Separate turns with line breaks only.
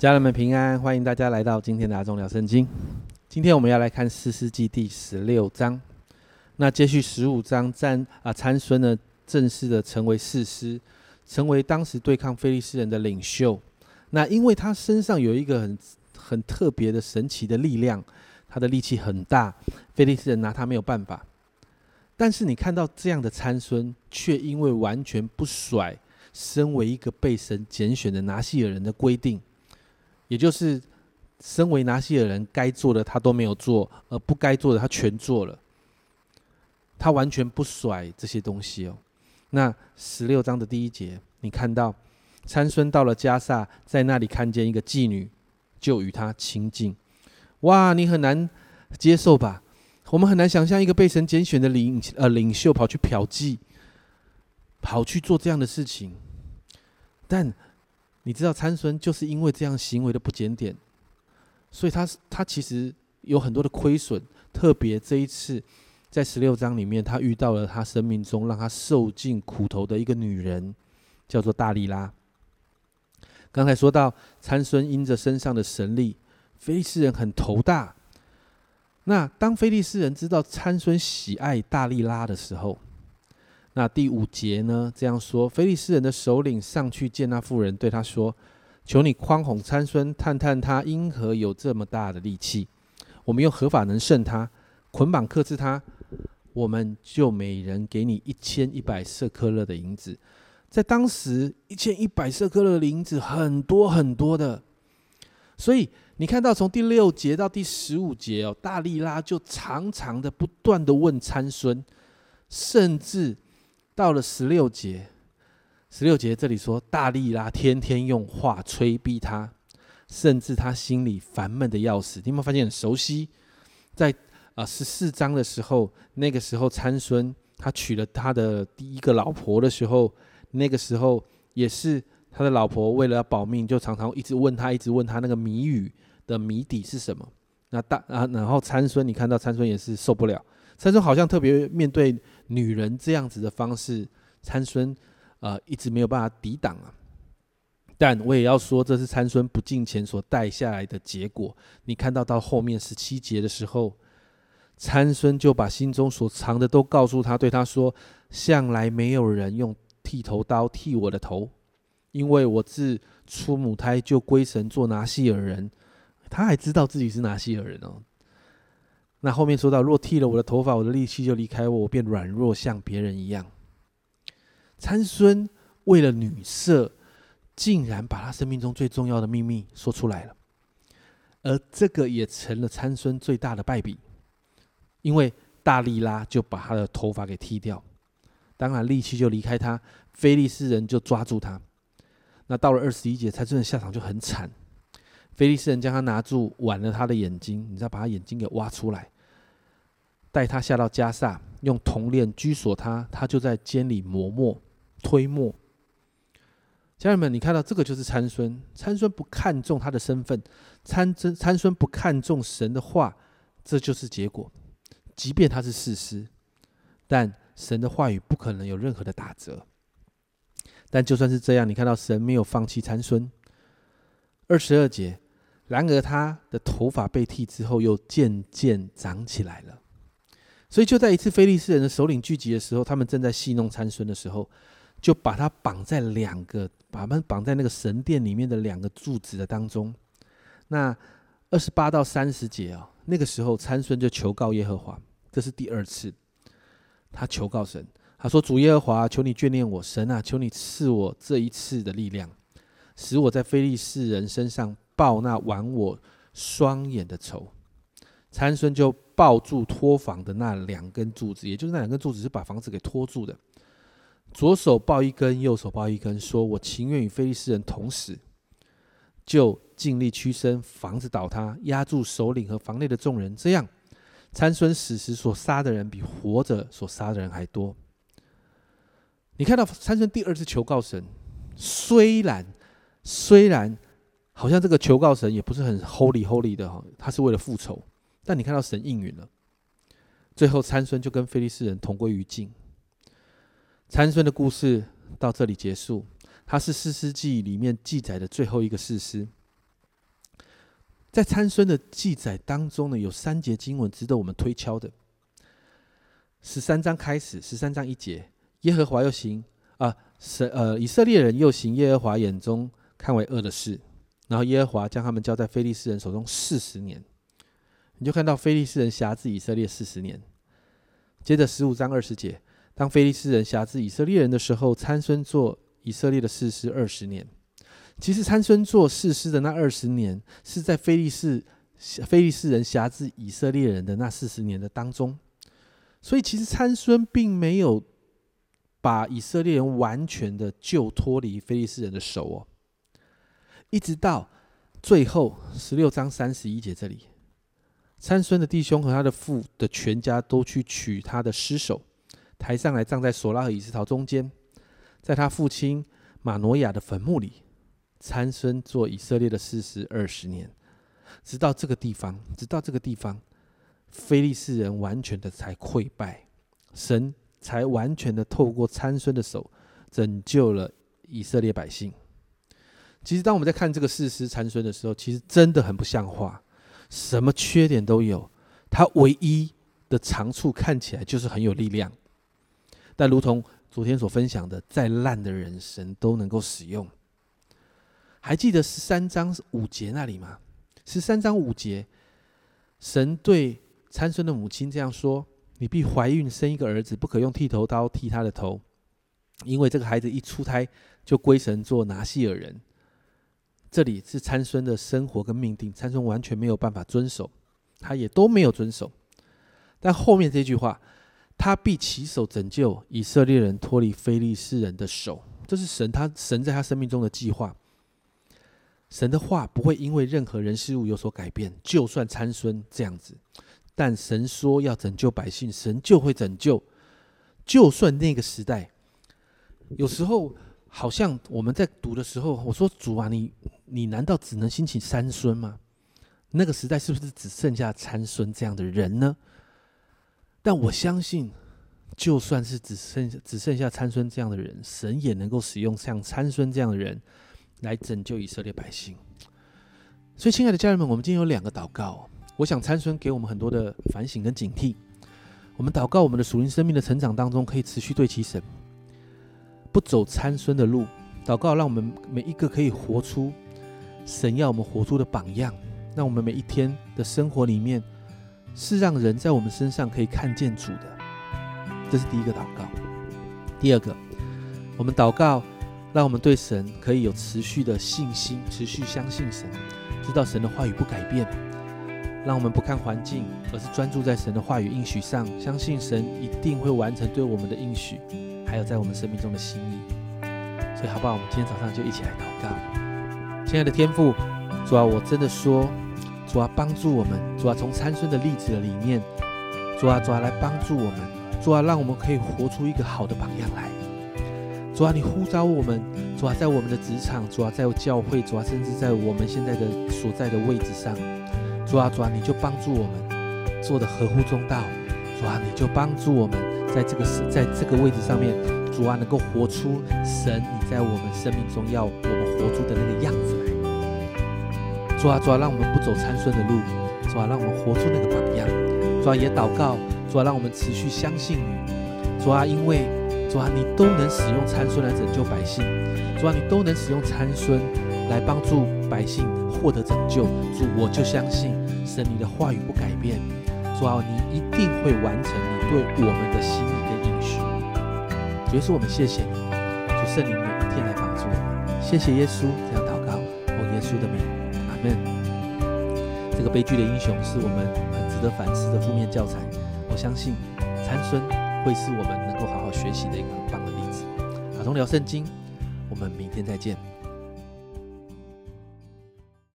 家人们平安，欢迎大家来到今天的阿忠聊圣经。今天我们要来看四世纪第十六章。那接续十五章，战啊参孙呢正式的成为士师，成为当时对抗非利士人的领袖。那因为他身上有一个很很特别的神奇的力量，他的力气很大，非利士人拿他没有办法。但是你看到这样的参孙，却因为完全不甩身为一个被神拣选的拿西尔人的规定。也就是身为拿西尔人该做的他都没有做，而不该做的他全做了。他完全不甩这些东西哦。那十六章的第一节，你看到参孙到了加萨，在那里看见一个妓女，就与他亲近。哇，你很难接受吧？我们很难想象一个被神拣选的领呃领袖跑去嫖妓，跑去做这样的事情，但。你知道参孙就是因为这样行为的不检点，所以他他其实有很多的亏损。特别这一次在十六章里面，他遇到了他生命中让他受尽苦头的一个女人，叫做大力拉。刚才说到参孙因着身上的神力，菲利斯人很头大。那当菲利斯人知道参孙喜爱大力拉的时候，那第五节呢？这样说，菲利斯人的首领上去见那妇人，对他说：“求你宽宏参孙，探探他因何有这么大的力气。我们用合法能胜他，捆绑克制他，我们就每人给你一千一百色克勒的银子。在当时，一千一百色克勒的银子很多很多的。所以你看到从第六节到第十五节哦，大力拉就常常的不断的问参孙，甚至。到了十六节，十六节这里说，大力拉天天用话催逼他，甚至他心里烦闷的要死。你有没有发现很熟悉？在啊十四章的时候，那个时候参孙他娶了他的第一个老婆的时候，那个时候也是他的老婆为了要保命，就常常一直问他，一直问他那个谜语的谜底是什么。那大啊，然后参孙，你看到参孙也是受不了。参孙好像特别面对女人这样子的方式，参孙呃一直没有办法抵挡啊。但我也要说，这是参孙不敬前所带下来的结果。你看到到后面十七节的时候，参孙就把心中所藏的都告诉他，对他说：“向来没有人用剃头刀剃我的头，因为我自出母胎就归神做拿西尔人。”他还知道自己是拿西尔人哦。那后面说到，若剃了我的头发，我的力气就离开我，我变软弱，像别人一样。参孙为了女色，竟然把他生命中最重要的秘密说出来了，而这个也成了参孙最大的败笔，因为大力拉就把他的头发给剃掉，当然力气就离开他，菲利斯人就抓住他。那到了二十一节，参孙的下场就很惨。菲利斯人将他拿住，剜了他的眼睛，你知道，把他眼睛给挖出来，带他下到加萨，用铜链拘锁他，他就在监里磨墨推磨。家人们，你看到这个就是参孙，参孙不看重他的身份，参参参孙不看重神的话，这就是结果。即便他是事师，但神的话语不可能有任何的打折。但就算是这样，你看到神没有放弃参孙。二十二节。然而，他的头发被剃之后，又渐渐长起来了。所以，就在一次菲利斯人的首领聚集的时候，他们正在戏弄参孙的时候，就把他绑在两个，把他们绑在那个神殿里面的两个柱子的当中。那二十八到三十节啊，那个时候参孙就求告耶和华，这是第二次，他求告神，他说：“主耶和华，求你眷恋我，神啊，求你赐我这一次的力量，使我在菲利士人身上。”报那玩我双眼的仇，参孙就抱住托房的那两根柱子，也就是那两根柱子是把房子给托住的。左手抱一根，右手抱一根，说：“我情愿与非利士人同死。”就尽力屈身，房子倒塌，压住首领和房内的众人。这样，参孙死时所杀的人比活着所杀的人还多。你看到参孙第二次求告神，虽然虽然。好像这个求告神也不是很 holy holy 的哈，他是为了复仇。但你看到神应允了，最后参孙就跟菲利士人同归于尽。参孙的故事到这里结束，他是四世纪里面记载的最后一个士师。在参孙的记载当中呢，有三节经文值得我们推敲的。十三章开始，十三章一节，耶和华又行啊，神呃以色列人又行耶和华眼中看为恶的事，然后耶和华将他们交在非利士人手中四十年，你就看到非利士人辖制以色列四十年。接着十五章二十节，当非利士人辖制以色列人的时候，参孙做以色列的士师二十年。其实参孙做士师的那二十年，是在非利士非利士人辖制以色列人的那四十年的当中。所以，其实参孙并没有把以色列人完全的救脱离非利士人的手哦。一直到最后十六章三十一节这里，参孙的弟兄和他的父的全家都去取他的尸首，抬上来葬在索拉和以斯陶中间，在他父亲马诺亚的坟墓里。参孙做以色列的事实二十年，直到这个地方，直到这个地方。非利士人完全的才溃败，神才完全的透过参孙的手拯救了以色列百姓。其实，当我们在看这个事实参孙的时候，其实真的很不像话，什么缺点都有。他唯一的长处看起来就是很有力量，但如同昨天所分享的，再烂的人神都能够使用。还记得十三章五节那里吗？十三章五节，神对。参孙的母亲这样说：“你必怀孕生一个儿子，不可用剃头刀剃他的头，因为这个孩子一出胎就归神做拿细尔人。”这里是参孙的生活跟命定，参孙完全没有办法遵守，他也都没有遵守。但后面这句话，他必起手拯救以色列人脱离非利士人的手，这是神他神在他生命中的计划。神的话不会因为任何人事物有所改变，就算参孙这样子。但神说要拯救百姓，神就会拯救。就算那个时代，有时候好像我们在读的时候，我说主啊，你你难道只能兴起参孙吗？那个时代是不是只剩下参孙这样的人呢？但我相信，就算是只剩只剩下参孙这样的人，神也能够使用像参孙这样的人来拯救以色列百姓。所以，亲爱的家人们，我们今天有两个祷告。我想参孙给我们很多的反省跟警惕。我们祷告，我们的属灵生命的成长当中，可以持续对齐神，不走参孙的路。祷告，让我们每一个可以活出神要我们活出的榜样。让我们每一天的生活里面，是让人在我们身上可以看见主的。这是第一个祷告。第二个，我们祷告，让我们对神可以有持续的信心，持续相信神，知道神的话语不改变。让我们不看环境，而是专注在神的话语应许上，相信神一定会完成对我们的应许，还有在我们生命中的心意。所以，好不好？我们今天早上就一起来祷告。亲爱的天父，主啊，我真的说，主啊，帮助我们，主啊，从参孙的例子里面，主啊，主啊，来帮助我们，主啊，让我们可以活出一个好的榜样来。主啊，你呼召我们，主啊，在我们的职场，主啊，在教会，主啊，甚至在我们现在的所在的位置上。主啊，主啊，你就帮助我们做的合乎中道。主啊，你就帮助我们在这个是在这个位置上面，主啊，能够活出神你在我们生命中要我们活出的那个样子来。主啊，主啊，让我们不走参孙的路。主啊，让我们活出那个榜样。主啊，也祷告。主啊，让我们持续相信你。主啊，因为主啊，你都能使用参孙来拯救百姓。主啊，你都能使用参孙来帮助百姓获得拯救。主，我就相信。神，你的话语不改变，主啊，你一定会完成你对我们的心意跟应许。主耶稣，我们谢谢你，主圣灵每一天来帮助我们。谢谢耶稣，这样祷告，奉耶稣的名，阿门。这个悲剧的英雄是我们很值得反思的负面教材。我相信参孙会是我们能够好好学习的一个很棒的例子。阿童聊圣经，我们明天再见。